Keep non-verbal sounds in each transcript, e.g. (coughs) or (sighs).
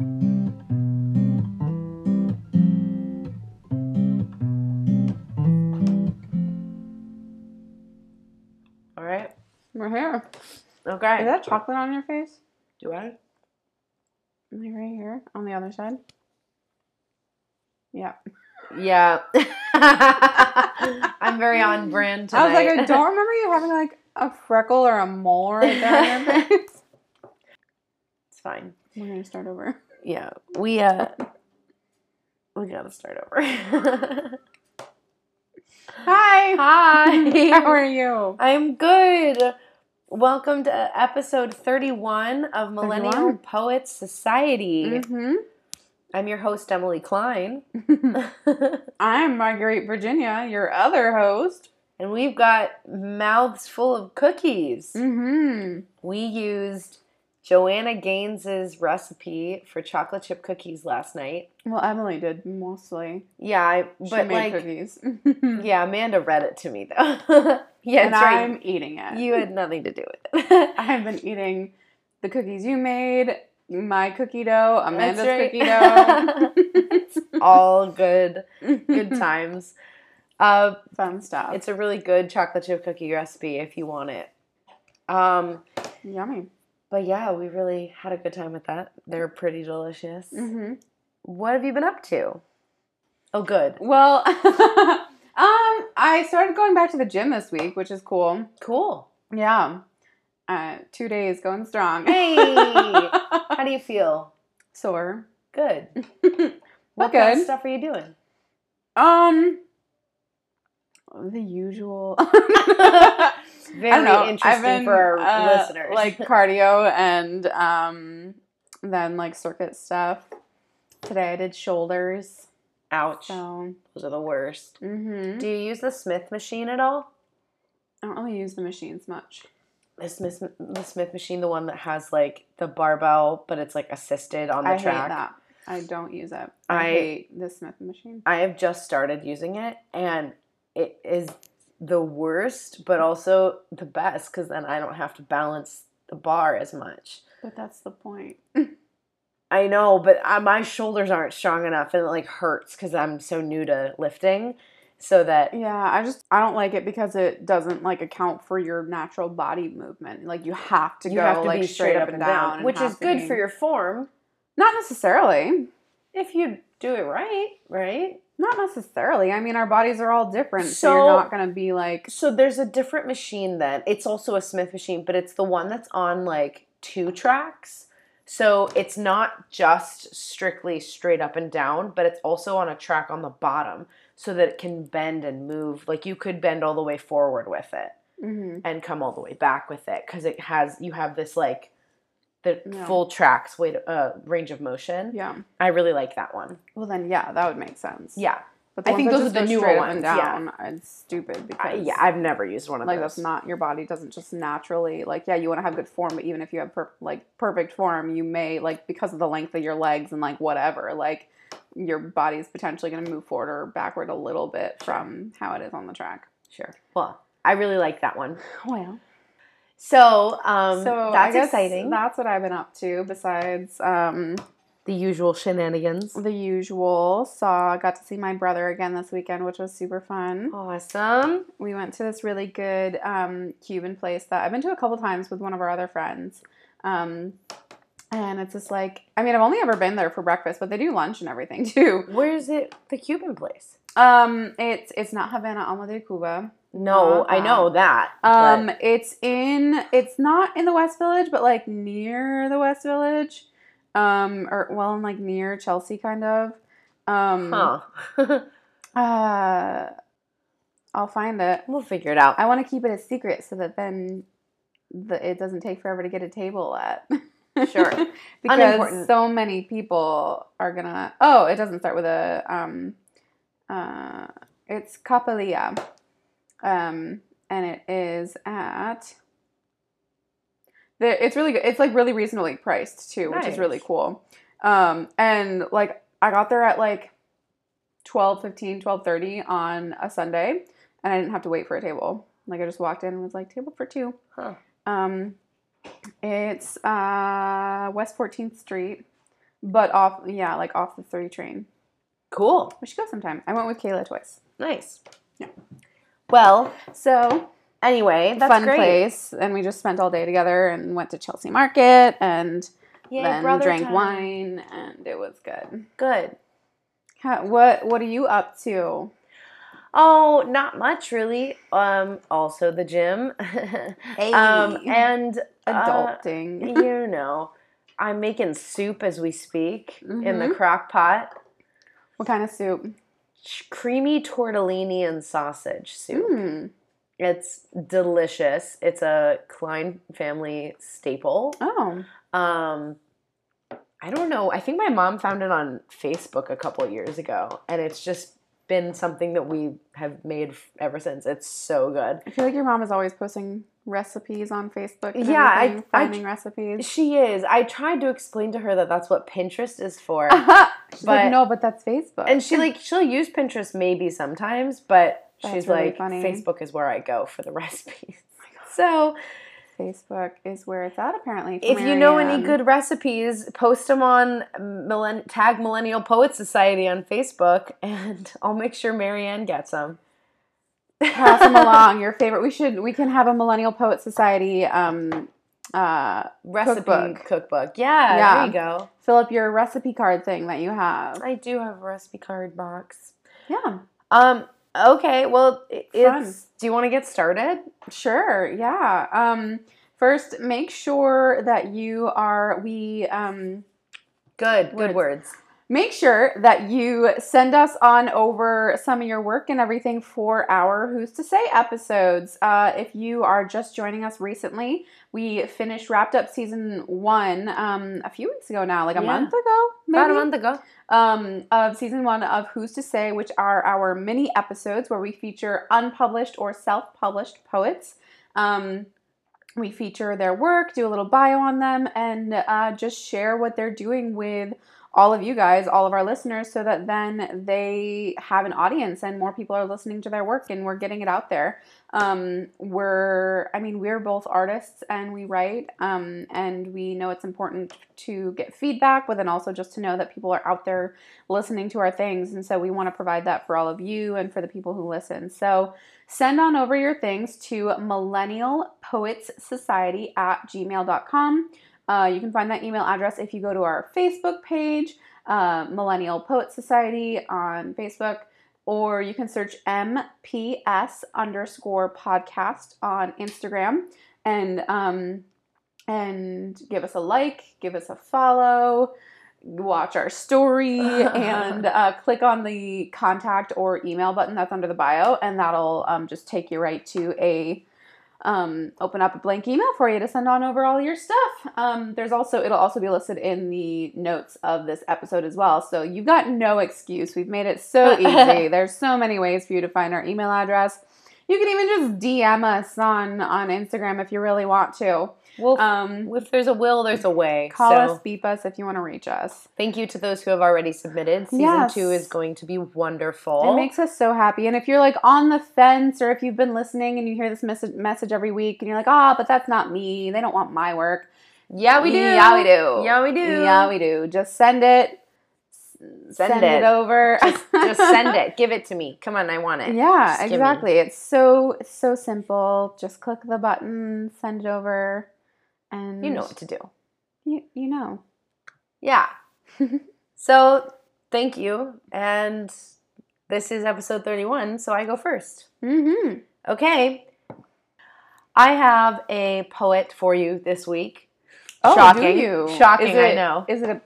All right. We're here. Okay. Is that chocolate on your face? Do I? Like right here on the other side. Yeah. Yeah. (laughs) I'm very on brand tonight. I was like, I don't remember you having like a freckle or a mole right there on your (laughs) face. It's fine. We're gonna start over. Yeah. We uh we gotta start over. (laughs) Hi. Hi. (laughs) How are you? I'm good. Welcome to episode 31 of Millennial 31. Poets Society. Mm-hmm. I'm your host, Emily Klein. (laughs) I'm Marguerite Virginia, your other host. and we've got mouths full of cookies. Mm-hmm. We used Joanna Gaines's recipe for chocolate chip cookies last night. Well, Emily did mostly. Yeah, I, She but made like, cookies. (laughs) yeah, Amanda read it to me though. (laughs) yeah, and that's right. I'm eating it. You had nothing to do with it. (laughs) I've been eating the cookies you made, my cookie dough, Amanda's right. cookie dough. it's all good, good times. Uh, Fun stuff. it's a really good chocolate chip cookie recipe if you want it. Um, yummy. But yeah, we really had a good time with that. They're pretty delicious. Mm-hmm. What have you been up to? Oh, good. Well, (laughs) um, I started going back to the gym this week, which is cool. Cool. Yeah. Uh, two days going strong. Hey, (laughs) how do you feel? Sore. Good. (laughs) What kind of good. stuff are you doing? Um, the usual. Very know. interesting been, for our uh, listeners. Like (laughs) cardio and um, then like circuit stuff. Today I did shoulders. ouch, So, those are the worst. hmm Do you use the Smith machine at all? I don't really use the machines much. The Smith, the Smith machine, the one that has like the barbell, but it's like assisted on the I track. hate that. I don't use it. I, I- hate the Smith machine. I have just started using it, and it is the worst, but also the best because then I don't have to balance the bar as much. But that's the point. (laughs) I know, but I, my shoulders aren't strong enough, and it like hurts because I'm so new to lifting. So that Yeah, I just I don't like it because it doesn't like account for your natural body movement. Like you have to you go have to like be straight, up and down, and which is good be- for your form Not necessarily. if you do it right, right? Not necessarily. I mean, our bodies are all different, so, So- you're not gonna be like So there's a different machine then. It's also a Smith machine, but it's the one that's on like two tracks. So it's not just strictly straight up and down, but it's also on a track on the bottom so that it can bend and move. Like you could bend all the way forward with it mhm. and come all the way back with it because it has you have this like the Yeah. full tracks weight uh, range of motion. yeah. I really like that one. Well, then yeah, that would make sense. Yeah, but I think those are the newer ones, and yeah. It's stupid because I, yeah. I've never used one of like those. that's not your body doesn't just naturally like yeah you want to have good form but even if you have per- like perfect form you may like because of the length of your legs and like whatever like your body's potentially going to move forward or backward a little bit from how it is on the track sure. Well, I really like that one. (sighs) well So, um, so that's exciting. that's what i've been up to besides um the usual shenanigans. the usual saw got to see my brother again this weekend which was super fun Awesome. we went to this really good um, Cuban place that I've been to a couple times with one of our other friends. Um, and it's just like, I mean, I've only ever been there for breakfast, but they do lunch and everything (laughs) too. Where is it? The Cuban place? Um, it's it's not Havana Alma de Cuba. No, I know that. Um, but- it's in it's not in the West Village, but like near the West Village. Um, or well, in like near Chelsea, kind of. Um, huh? (laughs) uh, I'll find it. we'll figure it out. I want to keep it a secret so that then the, it doesn't take forever to get a table at. (laughs) Sure. because so many people are gonna. Oh, it doesn't start with a. Um, uh, it's Coppelia, um, and it is at. The, it's really good. It's like really reasonably priced too, which is really cool. Um, and like I got there at like 12, 15, 12, 30 on a Sunday, and I didn't have to wait for a table. Like I just walked in and was like, table for two. Huh. Um, it's uh, West 14th Street. but off yeah, like off the three train. Cool. We should go sometime. I went with Kayla twice. Nice. Yeah. Well, So anyway, that's fun great. place, and we just spent all day together and went to Chelsea Market and Yay, then drank time. wine, and it was good. Good. How, what What are you up to? Oh, not much really. Um, also the gym. (laughs) um, and uh, Adulting. you (laughs) know, I'm making soup as we speak in the Mhm. crock pot. what kind of soup? Creamy tortellini and sausage soup. Mm. It's delicious. It's a Klein family staple. Oh, Um, I don't know. I think my mom found it on Facebook a couple years ago, and it's just been something that we have made ever since. It's so good. I feel like your mom is always posting recipes on Facebook. Yeah, I- everything, I- finding recipes. She is. I tried to explain to her that that's what Pinterest is for. (laughs) She's But- like, no, but that's Facebook. and she like she'll use Pinterest maybe sometimes, but That's she's really like funny. Facebook is where I go for the (laughs) recipes. Oh so Facebook is where it's at apparently. if you know any good recipes, post them on millenn- tag Millennial Poet Society on Facebook, and (laughs) I'll make sure Marianne gets them. Pass them along, your favorite. We should we can have a Millennial Poet Society um uh Recipe Cookbook. cookbook. Yeah, Yeah. there you go. fill up your recipe card thing that you have. I do have a recipe card box. Yeah. Um. Okay. Well, it's. Do you want to get started? Sure. Yeah. Um first make sure that you are we um Good. Words. Good words. Make sure that you send us on over some of your work and everything for our Who's to Say episodes. Uh, if you are just joining us recently, we finished, wrapped up season one um, a few weeks ago now, like a Yeah. month ago, maybe, About a month ago. um, of season one of Who's to Say, which are our mini episodes where we feature unpublished or self published poets. Um, we feature their work, do a little bio on them, and uh, just share what they're doing with all of you guys, all of our listeners, so that then they have an audience and more people are listening to their work and we're getting it out there. Um, we're, I mean, we're both artists and we write, um, and we know it's important to get feedback, but then also just to know that people are out there listening to our things. And so we want to provide that for all of you and for the people who listen. So send on over your things to Millennial Poets Society at gmail.com. Uh, you can find that email address if you go to our Facebook page, uh, Millennial Poet Society on Facebook, or you can search MPS underscore podcast on Instagram and um, and give us a like, give us a follow, watch our story, (laughs) and uh, click on the contact or email button that's under the bio, and that'll um, just take you right to a um, open up a blank email for you to send on over all your stuff. Um, there's also it'll also be listed in the notes of this episode as well. So you've got no excuse. We've made it so (laughs) easy. There's so many ways for you to find our email address. You can even just DM us on on Instagram if you really want to. Well, Um, if there's a will, there's a way. call so us, beep us if you want to reach us. thank you to those who have already submitted. Season Yes. two is going to be wonderful. It makes us so happy. And if you're like on the fence, or if you've been listening and you hear this message message every week, and you're like, "Ah, but that's not me. They don't want my work." yeah, we do. Yeah, we do. Yeah, we do. Yeah, we do. Just send it. Send it. it. over. just, just (laughs) send it. Give it to me. Come on, I want it. Yeah, Just exactly. It's so so simple. Just click the button, send it over, and You know what to do. You, you know. Yeah. (laughs) so thank you. And this is episode 31, so I go first. Mm-hmm. Okay. I have a poet for you this week. Oh, Shocking. do you? Shocking, Is it, I know. Is it a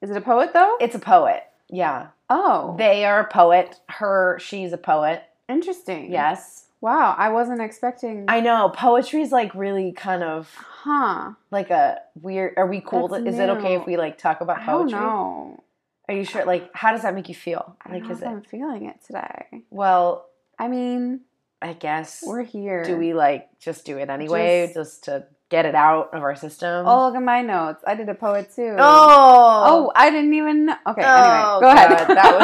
is it a poet though? It's a poet. Yeah. oh, They are a poet. Her, she's a poet. interesting. Yes. Wow, I wasn't expecting. I know. Poetry is like really kind of huh. like a weird. Are we cool? That's is it okay if we like talk about I don't poetry? know. Are you sure? Like, how does that make you feel? I like, is it? I'm feeling it today. Well, I mean, I guess. we're here. Do we like just do it anyway, Just- just, to get it out of our system? Oh, look at my notes. I did a poet too. Oh, Oh, I didn't even. Okay, Oh, anyway, go ahead. That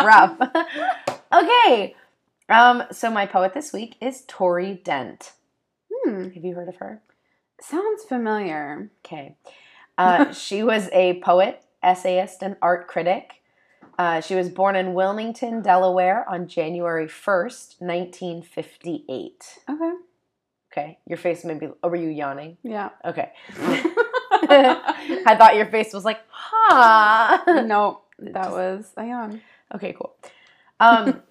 was (laughs) (laughs) rough. okay. Um, so my poet this week is Tori Dent. hmm, Have you heard of her? sounds familiar. Okay. Uh, (laughs) she was a poet, essayist, and art critic. Uh, she was born in Wilmington, Delaware on January 1st, 1958. Okay. Okay, your face maybe. Oh, were you yawning? Yeah. Okay. (laughs) (laughs) I thought your face was like, huh. no, that was a yawn. Okay, cool. Um,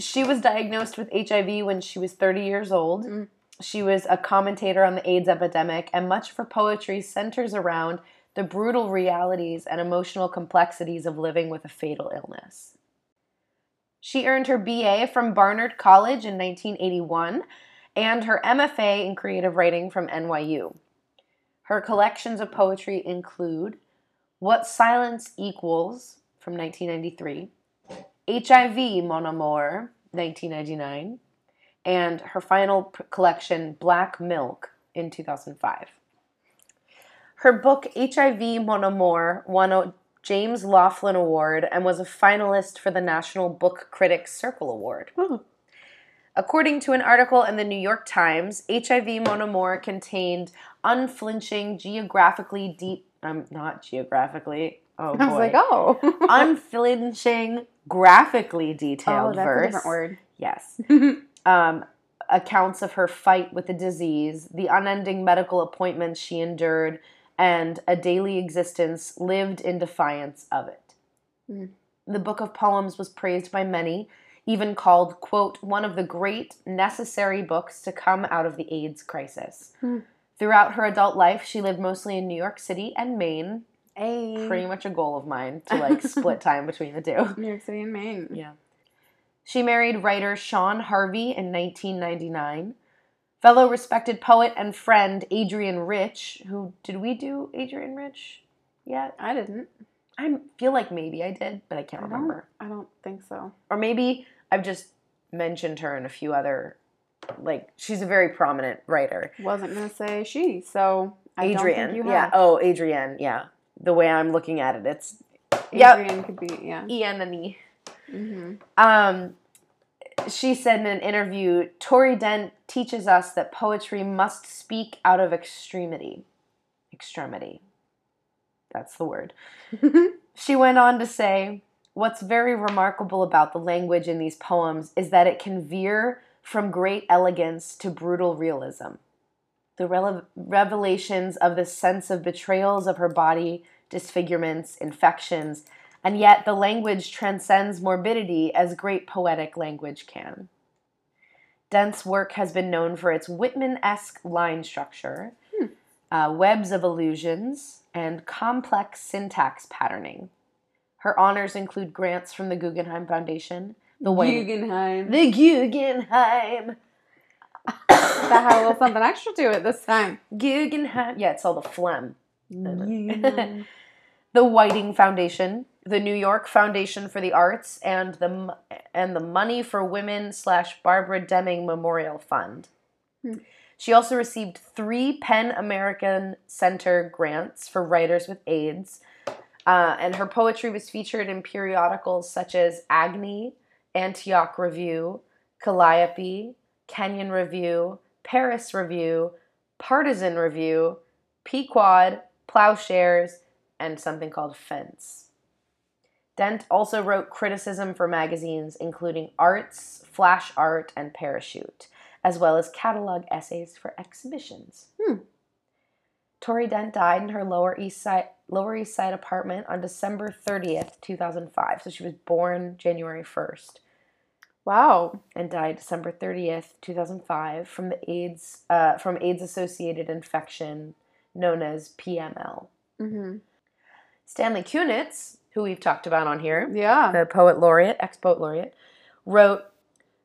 she was diagnosed with HIV when she was 30 years old. Mm. She was a commentator on the AIDS epidemic, and much of her poetry centers around the brutal realities and emotional complexities of living with a fatal illness. She earned her BA from Barnard College in 1981 and her MFA in creative writing from NYU. Her collections of poetry include What Silence Equals from 1993, HIV Mon Amour 1999, and her final p- collection Black Milk in 2005. Her book HIV Mon Amour won a James Laughlin Award and was a finalist for the National Book Critics Circle Award. According to an article in the New York Times, HIV Mon Amour contained unflinching, geographically deep, um, not geographically, oh boy. I was like, oh. unflinching, graphically oh, detailed that's verse. a different word. Yes. (laughs) um, accounts of her fight with the disease, the unending medical appointments she endured, and a daily existence lived in defiance of it. Mm. The book of poems was praised by many, even called, quote, one of the great necessary books to come out of the AIDS crisis. Hmm. Throughout her adult life, she lived mostly in New York City and Maine. Hey. Pretty much a goal of mine to like split (laughs) time between the two. New York City and Maine. Yeah. She married writer Sean Harvey in 1999. Fellow respected poet and friend Adrienne Rich, who did we do Adrienne Rich yet? I didn't. I feel like maybe I did, but I can't I remember. I don't think so. Or maybe I've just mentioned her in a few other like she's a very prominent writer. Wasn't gonna say she, so I Adrian. don't think you yeah. Oh, Adrian. Yeah. The way I'm looking at it, it's Yep. Adrian could be, yeah. Ian and E. Mm-hmm. Um, she said in an interview, Tori Dent teaches us that poetry must speak out of extremity. Extremity. That's the word. (laughs) She went on to say, What's very remarkable about the language in these poems is that it can veer from great elegance to brutal realism. The rele- revelations of the sense of betrayals of her body, disfigurements, infections, and yet the language transcends morbidity as great poetic language can. Dent's work has been known for its Whitman esque line structure, Hmm. uh, webs of allusions, and complex syntax patterning. Her honors include grants from the Guggenheim Foundation, the White, Guggenheim. the Guggenheim, that had a little something extra to it this time. Guggenheim. Yeah, it's all the phlegm. Guggenheim. (laughs) the Whiting Foundation, the New York Foundation for the Arts, and the and the Money for Women slash Barbara Deming Memorial Fund. Hmm. She also received three PEN American Center grants for writers with AIDS, uh, and her poetry was featured in periodicals such as Agni, Antioch Review, Calliope, Kenyon Review, Paris Review, Partisan Review, Pequod, Plowshares, and something called Fence. Dent also wrote criticism for magazines including Arts, Flash Art, and Parachute, as well as catalog essays for exhibitions. Hmm. Tori Dent died in her Lower East Side Lower East Side apartment on December 30th, 2005. So she was born January 1st Wow. and died December 30th, 2005 from the AIDS uh, from AIDS associated infection known as PML. hmm Stanley Kunitz, who we've talked about on here, Yeah. the poet laureate, ex poet laureate, wrote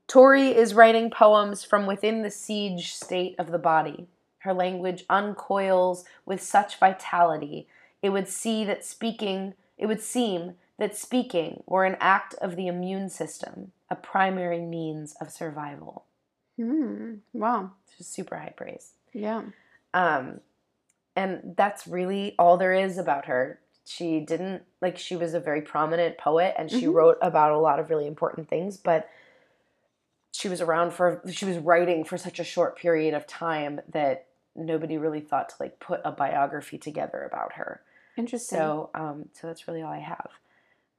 Tori is writing poems from within the siege state of the body. Her language uncoils with such vitality, it would see that speaking, it would seem that speaking were an act of the immune system, a primary means of survival. Hmm. Wow. Super high praise. Yeah. Um, and that's really all there is about her. She didn't like she was a very prominent poet and she Mhm. wrote about a lot of really important things, but she was around for she was writing for such a short period of time that nobody really thought to like put a biography together about her. Interesting. So, um, so that's really all I have.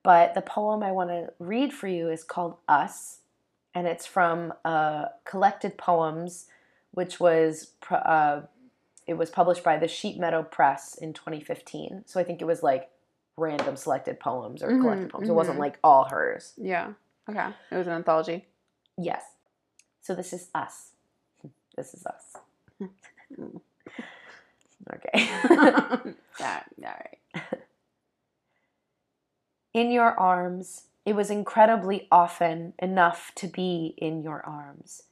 But the poem I want to read for you is called Us, and it's from uh, Collected Poems, which was uh, it was published by the Sheep Meadow Press in 2015. So I think it was like random selected poems or Mhm, collected poems. It wasn't mhm. like all hers. yeah. Okay. It was an anthology. Yes. So this is us. (laughs) This is us. (laughs) okay. (laughs) yeah. All right. In your arms, it was incredibly often enough to be in your arms.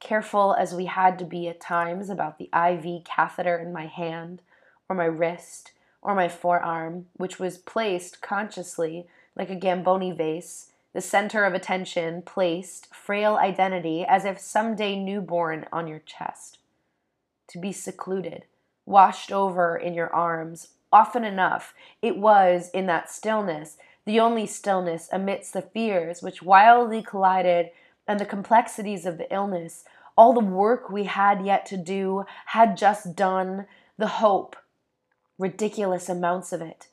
Careful as we had to be at times about the IV catheter in my hand, or my wrist, or my forearm, which was placed consciously like a Gamboni vase, the center of attention placed, frail identity, as if someday newborn on your chest. To be secluded, washed over in your arms, often enough, it was in that stillness, the only stillness amidst the fears which wildly collided and the complexities of the illness, all the work we had yet to do, had just done, the hope, ridiculous amounts of it.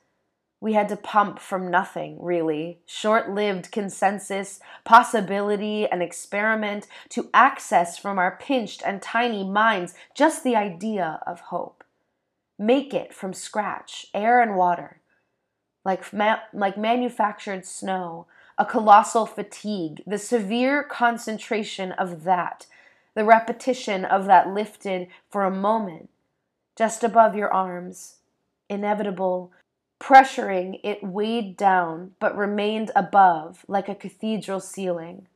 We had to pump from nothing, really, short lived consensus, possibility, and experiment to access from our pinched and tiny minds just the idea of hope. Make it from scratch, air and water, like, ma- like manufactured snow, a colossal fatigue, the severe concentration of that, the repetition of that lifted for a moment just above your arms, inevitable, pressuring it weighed down but remained above like a cathedral ceiling,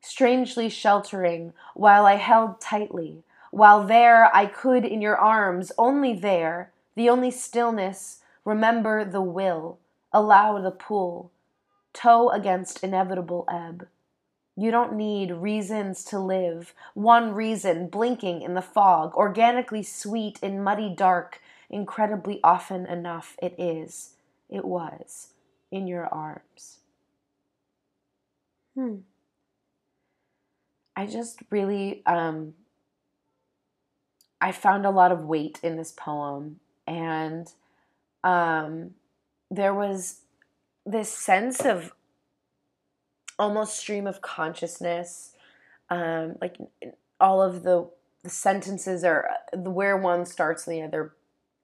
strangely sheltering while I held tightly, while there I could in your arms, only there, the only stillness, remember the will, allow the pull, toe against inevitable ebb. You don't need reasons to live. One reason, blinking in the fog, organically sweet in muddy dark, incredibly often enough it is, it was, in your arms. Hmm. I just really, um, I found a lot of weight in this poem, and um, there was this sense of almost stream of consciousness, um, like all of the the sentences are the where one starts and the other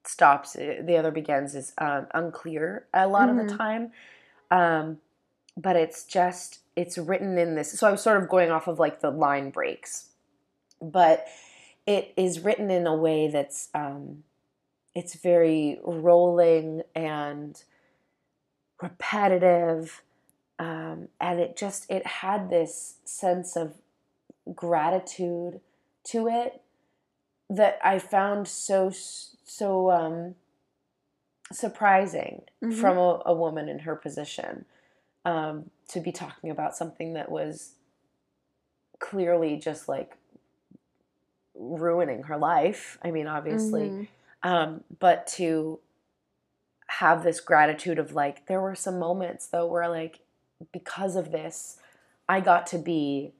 stops, uh, the other begins is um, unclear a lot of the Mhm. time. Um, but it's just it's written in this. So I was sort of going off of like the line breaks, but it is written in a way that's um, it's very rolling and repetitive, um, and it just it had this sense of gratitude to it that I found so so um, surprising Mhm. from a, a woman in her position um, to be talking about something that was clearly just like ruining her life. I mean, obviously, Mhm. um, but to have this gratitude of like, there were some moments though where like, because of this, I got to be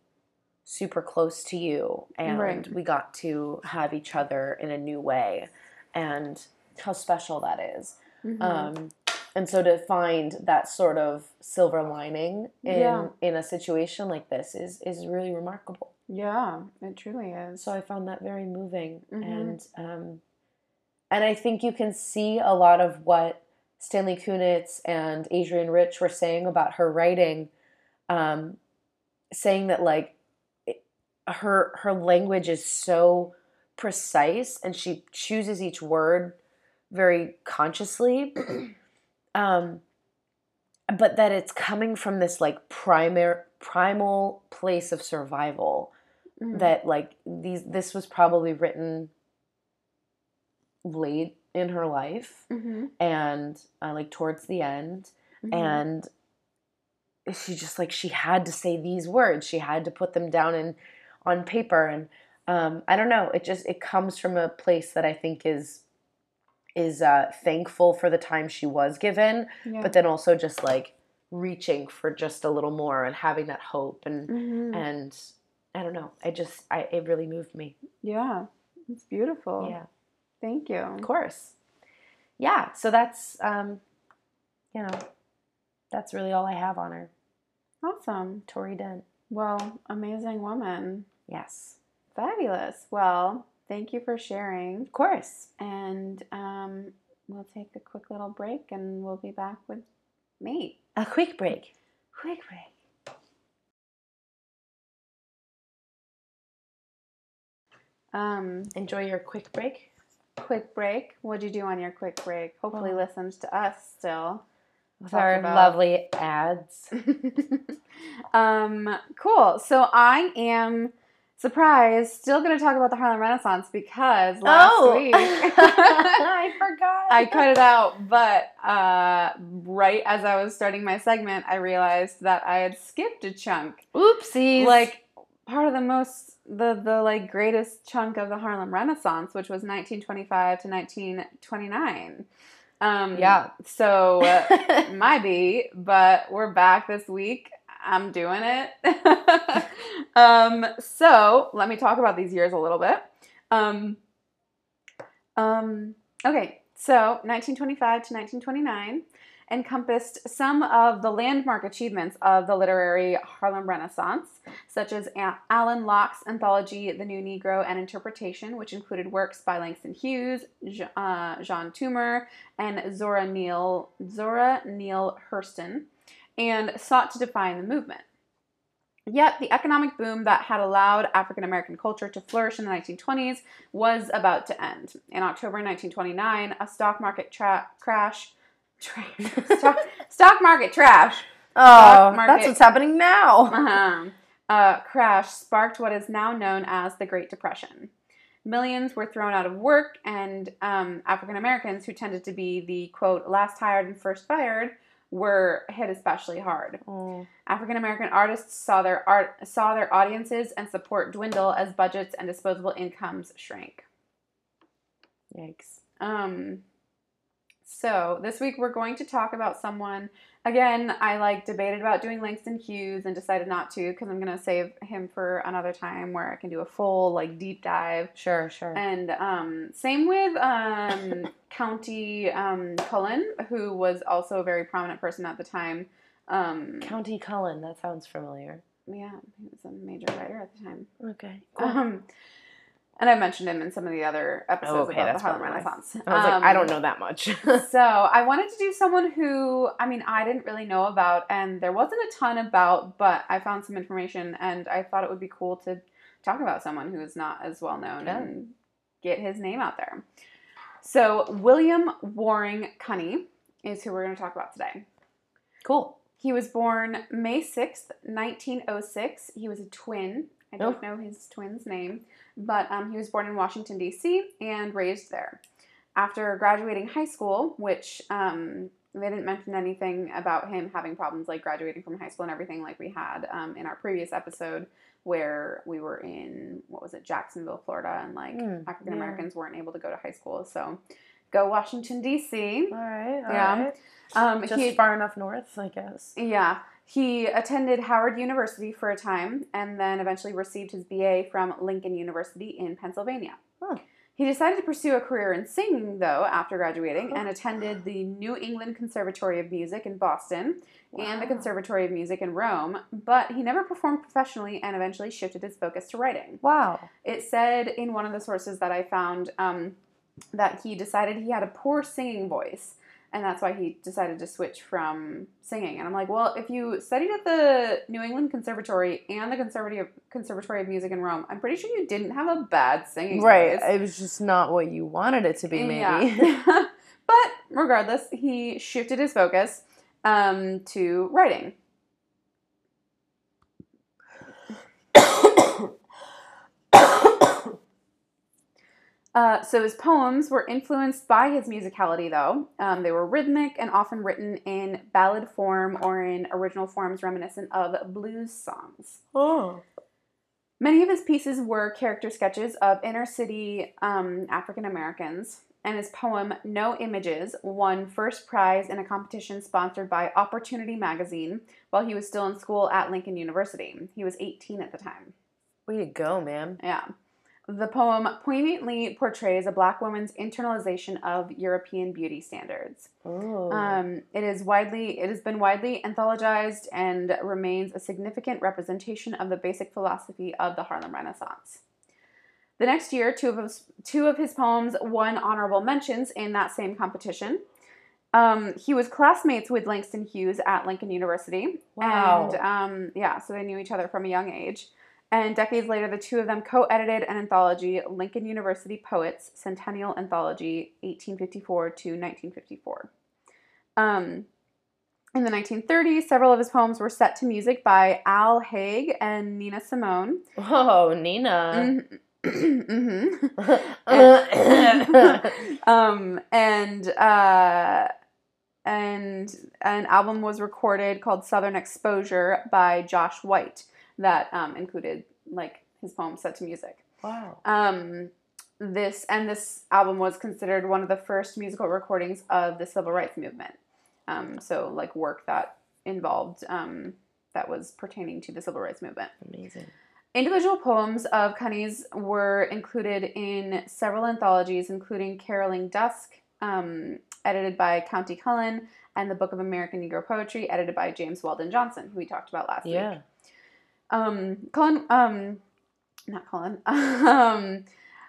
super close to you and Right. we got to have each other in a new way and how special that is. Mhm. Um, and so to find that sort of silver lining in Yeah. in a situation like this is is really remarkable. yeah, it truly is. So I found that very moving, Mhm. and um, and I think you can see a lot of what Stanley Kunitz and Adrienne Rich were saying about her writing, um, saying that like it, her her language is so precise, and she chooses each word very consciously. (clears throat) um, but that it's coming from this like primary primal place of survival Mhm. that like these this was probably written late in her life Mhm. and uh, like towards the end Mhm. and she just like she had to say these words she had to put them down in on paper and um, i don't know it just it comes from a place that i think is is uh, thankful for the time she was given yeah. but then also just like reaching for just a little more and having that hope and Mhm. and I don't know. I just I it really moved me. yeah, it's beautiful. Yeah. Thank you. Of course. Yeah, so that's um, you know, that's really all I have on her. Awesome. Tori Dent. Well, amazing woman. Yes. Fabulous. Well, thank you for sharing. Of course. And um, we'll take a quick little break and we'll be back with me. A quick break. Quick break. Um, Enjoy your quick break. Quick break. What'd you do on your quick break? Hopefully, Well- listened to us still. With our about- lovely ads. (laughs) um, cool. So I am surprised. Still going to talk about the Harlem Renaissance because last oh, week (laughs) (laughs) I forgot. I cut it out, but uh, right as I was starting my segment, I realized that I had skipped a chunk. Oopsies. Like part of the most the the like greatest chunk of the Harlem Renaissance, which was 1925 to 1929. Um, Yeah. So uh, (laughs) might be, but we're back this week. I'm doing it. (laughs) um, so let me talk about these years a little bit. Um, um, okay, so 1925 to 1929 encompassed some of the landmark achievements of the literary Harlem Renaissance, such as Alain Locke's anthology The New Negro and Interpretation, which included works by Langston Hughes, uh, Jean Toomer, and Zora Neale, Zora Neale Hurston, and sought to define the movement. Yet, the economic boom that had allowed African American culture to flourish in the 1920s was about to end. In October 1929, a stock market tra- crash, stock, stock market trash, oh, market. that's what's happening now. uh-huh, uh, crash sparked what is now known as the Great Depression. Millions were thrown out of work, and um, African Americans, who tended to be the quote last hired and first fired, were hit especially hard. Oh. African American artists saw their art saw their audiences and support dwindle as budgets and disposable incomes shrank. Yikes. Um, so this week we're going to talk about someone. Again, I like debated about doing Langston Hughes and decided not to because I'm gonna save him for another time where I can do a full like deep dive. Sure, sure. And um, same with um, (laughs) Countee um, Cullen, who was also a very prominent person at the time. Um, Countee Cullen, that sounds familiar. yeah, he was a major writer at the time. Okay. Um, and I mentioned him in some of the other episodes Oh, okay, about the Harlem. Renaissance. I was like, I don't Um, know that much. (laughs) (laughs) so I wanted to do someone who, I mean, I didn't really know about, and there wasn't a ton about, but I found some information, and I thought it would be cool to talk about someone who is not as well known Yeah. and get his name out there. So William Waring Cuney is who we're going to talk about today. cool. He was born May 6th, 1906. He was a twin. I don't know his twin's name, but um, he was born in Washington, D.C., and raised there. After graduating high school, which um, they didn't mention anything about him having problems like graduating from high school and everything, like we had um, in our previous episode where we were in, what was it, Jacksonville, Florida, and like Hmm, African Americans weren't able to go to high school. So go Washington, D.C. All right. all Yeah. right. Um, Just he- far enough north, I guess. yeah. He attended Howard University for a time and then eventually received his BA from Lincoln University in Pennsylvania. Huh. He decided to pursue a career in singing, though, after graduating, and attended the New England Conservatory of Music in Boston and the Conservatory of Music in Rome, but he never performed professionally and eventually shifted his focus to writing. Wow. It said in one of the sources that I found um, that he decided he had a poor singing voice, and that's why he decided to switch from singing. And I'm like, well, if you studied at the New England Conservatory and the Conservative Conservatory of Music in Rome, I'm pretty sure you didn't have a bad singing Right. voice. It was just not what you wanted it to be, maybe. Yeah. (laughs) (laughs) but regardless, he shifted his focus um, to writing. Uh, so his poems were influenced by his musicality, though. Um, they were rhythmic and often written in ballad form or in original forms reminiscent of blues songs. oh. Many of his pieces were character sketches of inner city um, African Americans, and his poem No Images won first prize in a competition sponsored by Opportunity magazine while he was still in school at Lincoln University. He was 18 at the time. Way to go, man. Yeah. The poem poignantly portrays a black woman's internalization of European beauty standards. Oh. Um, it is widely it has been widely anthologized and remains a significant representation of the basic philosophy of the Harlem Renaissance. The next year, two of his, two of his poems won honorable mentions in that same competition. Um, he was classmates with Langston Hughes at Lincoln University. Wow. And um, yeah, so they knew each other from a young age. And decades later, the two of them co edited an anthology, Lincoln University Poets Centennial Anthology, 1854 to 1954. Um, in the 1930s, several of his poems were set to music by Al Haig and Nina Simone. oh, Nina. (coughs) (laughs) Mhm. Mm. (coughs) um, and uh, and an album was recorded called Southern Exposure by Josh White that um, included like his poems set to music. wow. Um, this and this album was considered one of the first musical recordings of the civil rights movement. Um, so like work that involved um, that was pertaining to the civil rights movement. Amazing. Individual poems of Cuney's were included in several anthologies, including Caroling Dusk, um, edited by Countee Cullen, and the Book of American Negro Poetry, edited by James Weldon Johnson, who we talked about last Yeah. week. Um, Cullen, um, not Cullen, (laughs) um,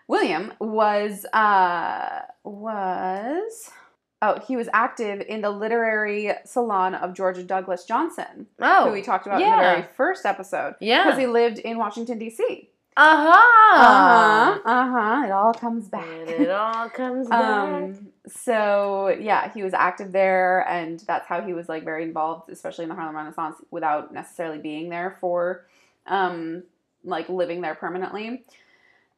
William was uh, was oh he was active in the literary salon of Georgia Douglas Johnson, Oh. who we talked about in the very first episode yeah. because he lived in Washington D.C. Aha. Uh huh. Uh huh. It all comes back. And it all comes (laughs) back. um. So yeah, he was active there, and that's how he was like very involved, especially in the Harlem Renaissance, without necessarily being there for, um, like living there permanently.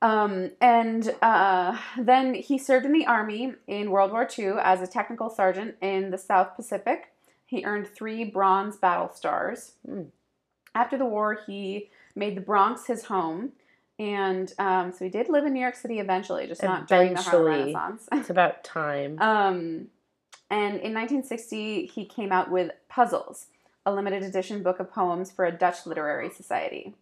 Um, and uh, then he served in the army in World War II as a technical sergeant in the South Pacific. He earned three Bronze Battle Stars. Hmm. After the war, he made the Bronx his home. And um, so he did live in New York City eventually, just not during the Harlem Renaissance. it's about time. (laughs) Um, and in 1960, he came out with Puzzles, a limited edition book of poems for a Dutch literary society.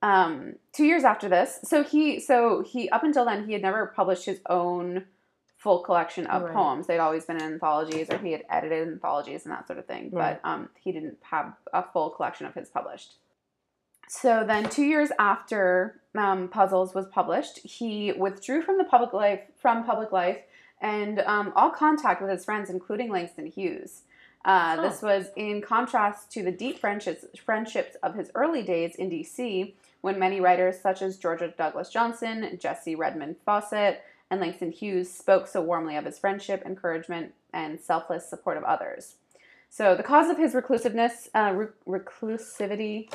Um, two years after this, so he, so he, up until then, he had never published his own full collection of Right. poems. They'd always been in anthologies, or he had edited anthologies and that sort of thing. Right. But um, he didn't have a full collection of his published. So then, two years after um, Puzzles was published, he withdrew from the public life from public life and um, all contact with his friends, including Langston Hughes. Uh. This was in contrast to the deep friendships, friendships of his early days in DC, when many writers such as Georgia Douglas Johnson, Jessie Redmon Fauset, and Langston Hughes spoke so warmly of his friendship, encouragement, and selfless support of others. So, the cause of his reclusiveness, uh, re- reclusivity,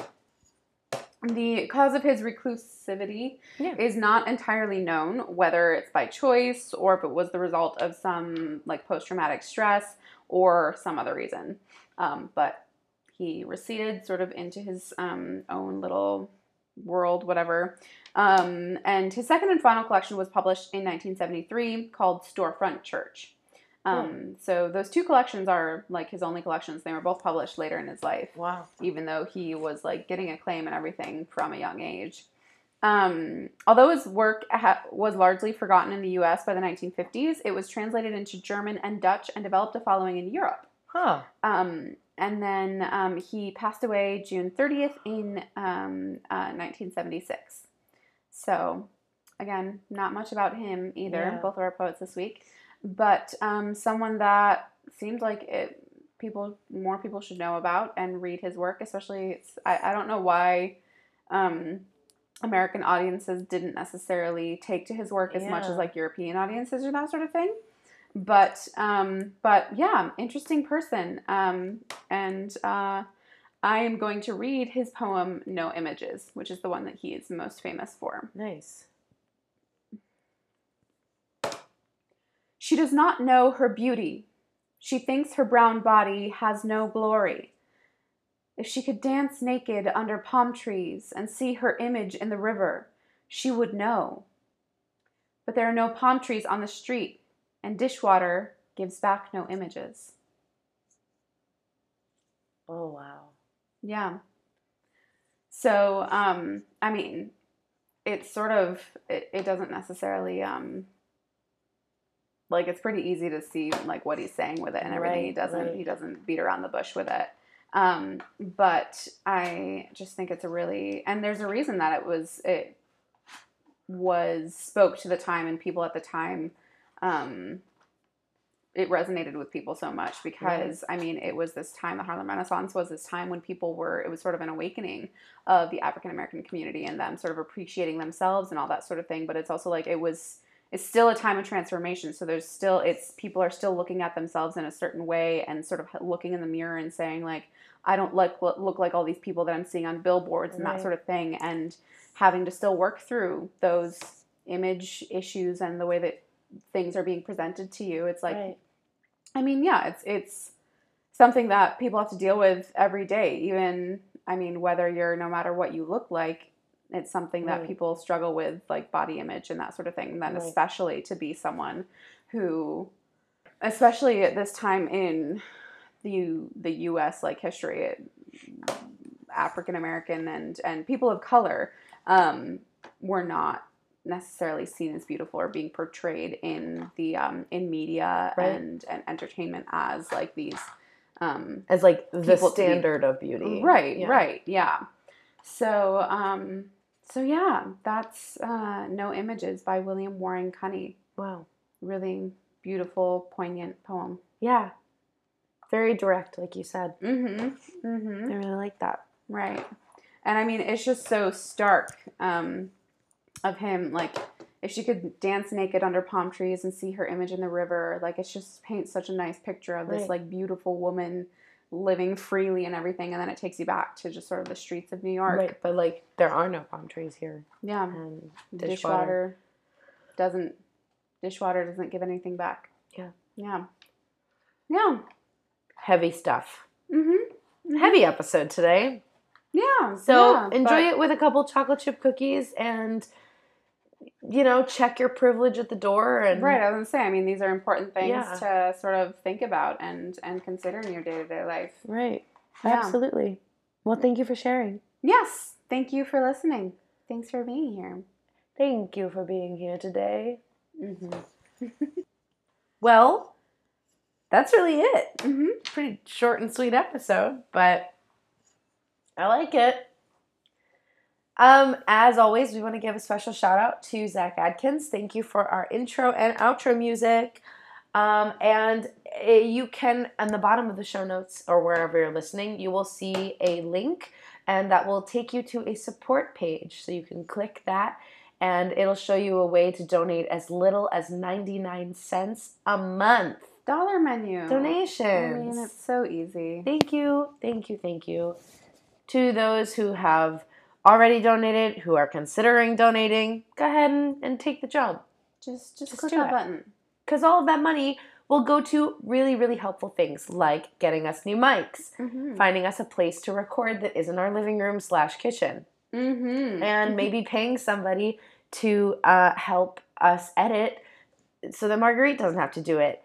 the cause of his reclusivity Yeah. is not entirely known, whether it's by choice or if it was the result of some like post traumatic stress or some other reason. Um, but he receded sort of into his um, own little world, whatever. Um, and his second and final collection was published in 1973 called Storefront Church. Um, So those two collections are like his only collections. They were both published later in his life wow. even though he was like getting acclaim and everything from a young age. Um, although his work ha- was largely forgotten in the U.S. by the 1950s, it was translated into German and Dutch and developed a following in Europe. Huh. Um, and then um, he passed away June 30th in um, uh, 1976. So, again, not much about him either. Yeah. Both of our poets this week, but um, someone that seemed like it people more people should know about and read his work. Especially, it's, I I don't know why. Um, American audiences didn't necessarily take to his work as much as like European audiences or that sort of thing but um but yeah interesting person um and uh i am going to read his poem no images which is the one that he is most famous for Nice. She does not know her beauty she thinks her brown body has no glory if she could dance naked under palm trees and see her image in the river she would know but there are no palm trees on the street and dishwater gives back no images Oh wow. Yeah. So, um, I mean, it's sort of it, it doesn't necessarily um like it's pretty easy to see like what he's saying with it and everything. he doesn't right. he doesn't beat around the bush with it. Um, but I just think it's a really and there's a reason that it was it was spoke to the time and people at the time um it resonated with people so much because I mean it was this time the Harlem Renaissance was this time when people were it was sort of an awakening of the African American community and them sort of appreciating themselves and all that sort of thing but it's also like it was it's still a time of transformation so there's still it's people are still looking at themselves in a certain way and sort of looking in the mirror and saying like I don't look look like all these people that I'm seeing on billboards and that sort of thing and having to still work through those image issues and the way that things are being presented to you it's like right. I mean, yeah, it's it's something that people have to deal with every day. Even I mean, whether you're no matter what you look like, it's something that people struggle with, like body image and that sort of thing. And then Right. especially to be someone who, especially at this time in the the U.S. like history, it, African American and and people of color um, were not necessarily seen as beautiful or being portrayed in the um, in media Right. and and entertainment as like these um, As like the to be- standard of beauty. right Yeah. right yeah so um so yeah that's uh, no images by William Waring Cuney Wow. really beautiful poignant poem Yeah. Very direct, like you said. mm-hmm mm-hmm I really like that. Right. And I mean, it's just so stark um, of him. Like, if she could dance naked under palm trees and see her image in the river, like, it just paints such a nice picture of this, Right. like, beautiful woman living freely and everything. And then it takes you back to just sort of the streets of New York. Right, but like there are no palm trees here, Yeah. and Dishwater. dishwater. doesn't, dishwater doesn't give anything back. Yeah. Yeah. Yeah. heavy stuff. Mm-hmm. Heavy episode today. Yeah. So yeah, enjoy it with a couple chocolate chip cookies and you know, check your privilege at the door and Right, I was gonna say. I mean, these are important things Yeah. to sort of think about and and consider in your day to day life. Right. Yeah. Absolutely. Well, thank you for sharing. Yes, thank you for listening. Thanks for being here. Thank you for being here today. Mm-hmm. (laughs) Well, that's really it. Mm-hmm. Pretty short and sweet episode, but I like it. Um, as always, we want to give a special shout out to Zach Adkins. Thank you for our intro and outro music. Um, and uh, you can, on the bottom of the show notes or wherever you're listening, you will see a link, and that will take you to a support page. So you can click that, and it'll show you a way to donate as little as 99 cents a month. Dollar menu. Donations. I mean, it's so easy. Thank you, thank you, thank you to those who have already donated, who are considering donating. Go ahead and, and take the job Just just, Just click that it. button. because all of that money will go to really, really helpful things like getting us new mics, Mm-hmm. finding us a place to record that isn't our living room slash kitchen, Mm-hmm. and maybe paying somebody to uh, help us edit so that Marguerite doesn't have to do it.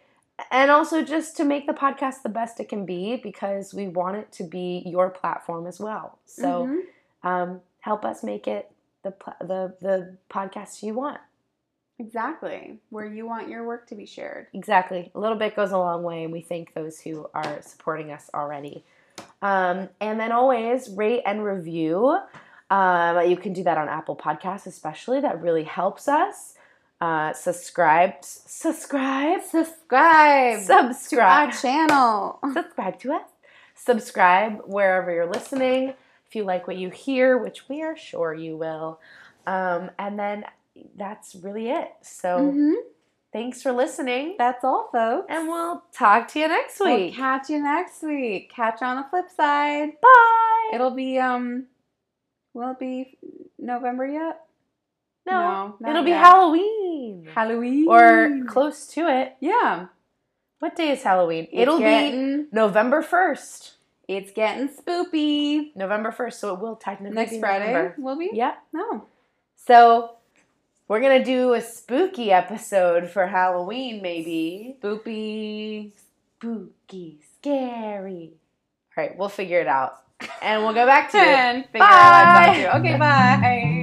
And also just to make the podcast the best it can be because we want it to be your platform as well. So Mhm. um, help us make it the, the, the podcast you want. exactly where you want your work to be shared. Exactly. A little bit goes a long way, and we thank those who are supporting us already. Um, and then always rate and review. Um, you can do that on Apple Podcasts, especially. That really helps us. Uh, subscribe, subscribe, Subscribe to our channel. (laughs) subscribe to us. Subscribe wherever you're listening. If you like what you hear, which we are sure you will. Um, and then that's really it. So Mhm. thanks for listening. That's all, folks. And we'll talk to you next We'll week. catch you next week. Catch you on the flip side. Bye. It'll be um will it be November yet? no, no, it'll be. Halloween Halloween. or close to it. Yeah. What day is Halloween? It's it'll be November first. It's getting spoopy. November first, so it will technically Next Friday November. will be? Yep. No. So we're gonna do a spooky episode for Halloween, maybe. Spoopy. Spooky, scary. All right, we'll figure it out, and we'll go back to (laughs) it. And figure Bye. out how to. Okay, bye.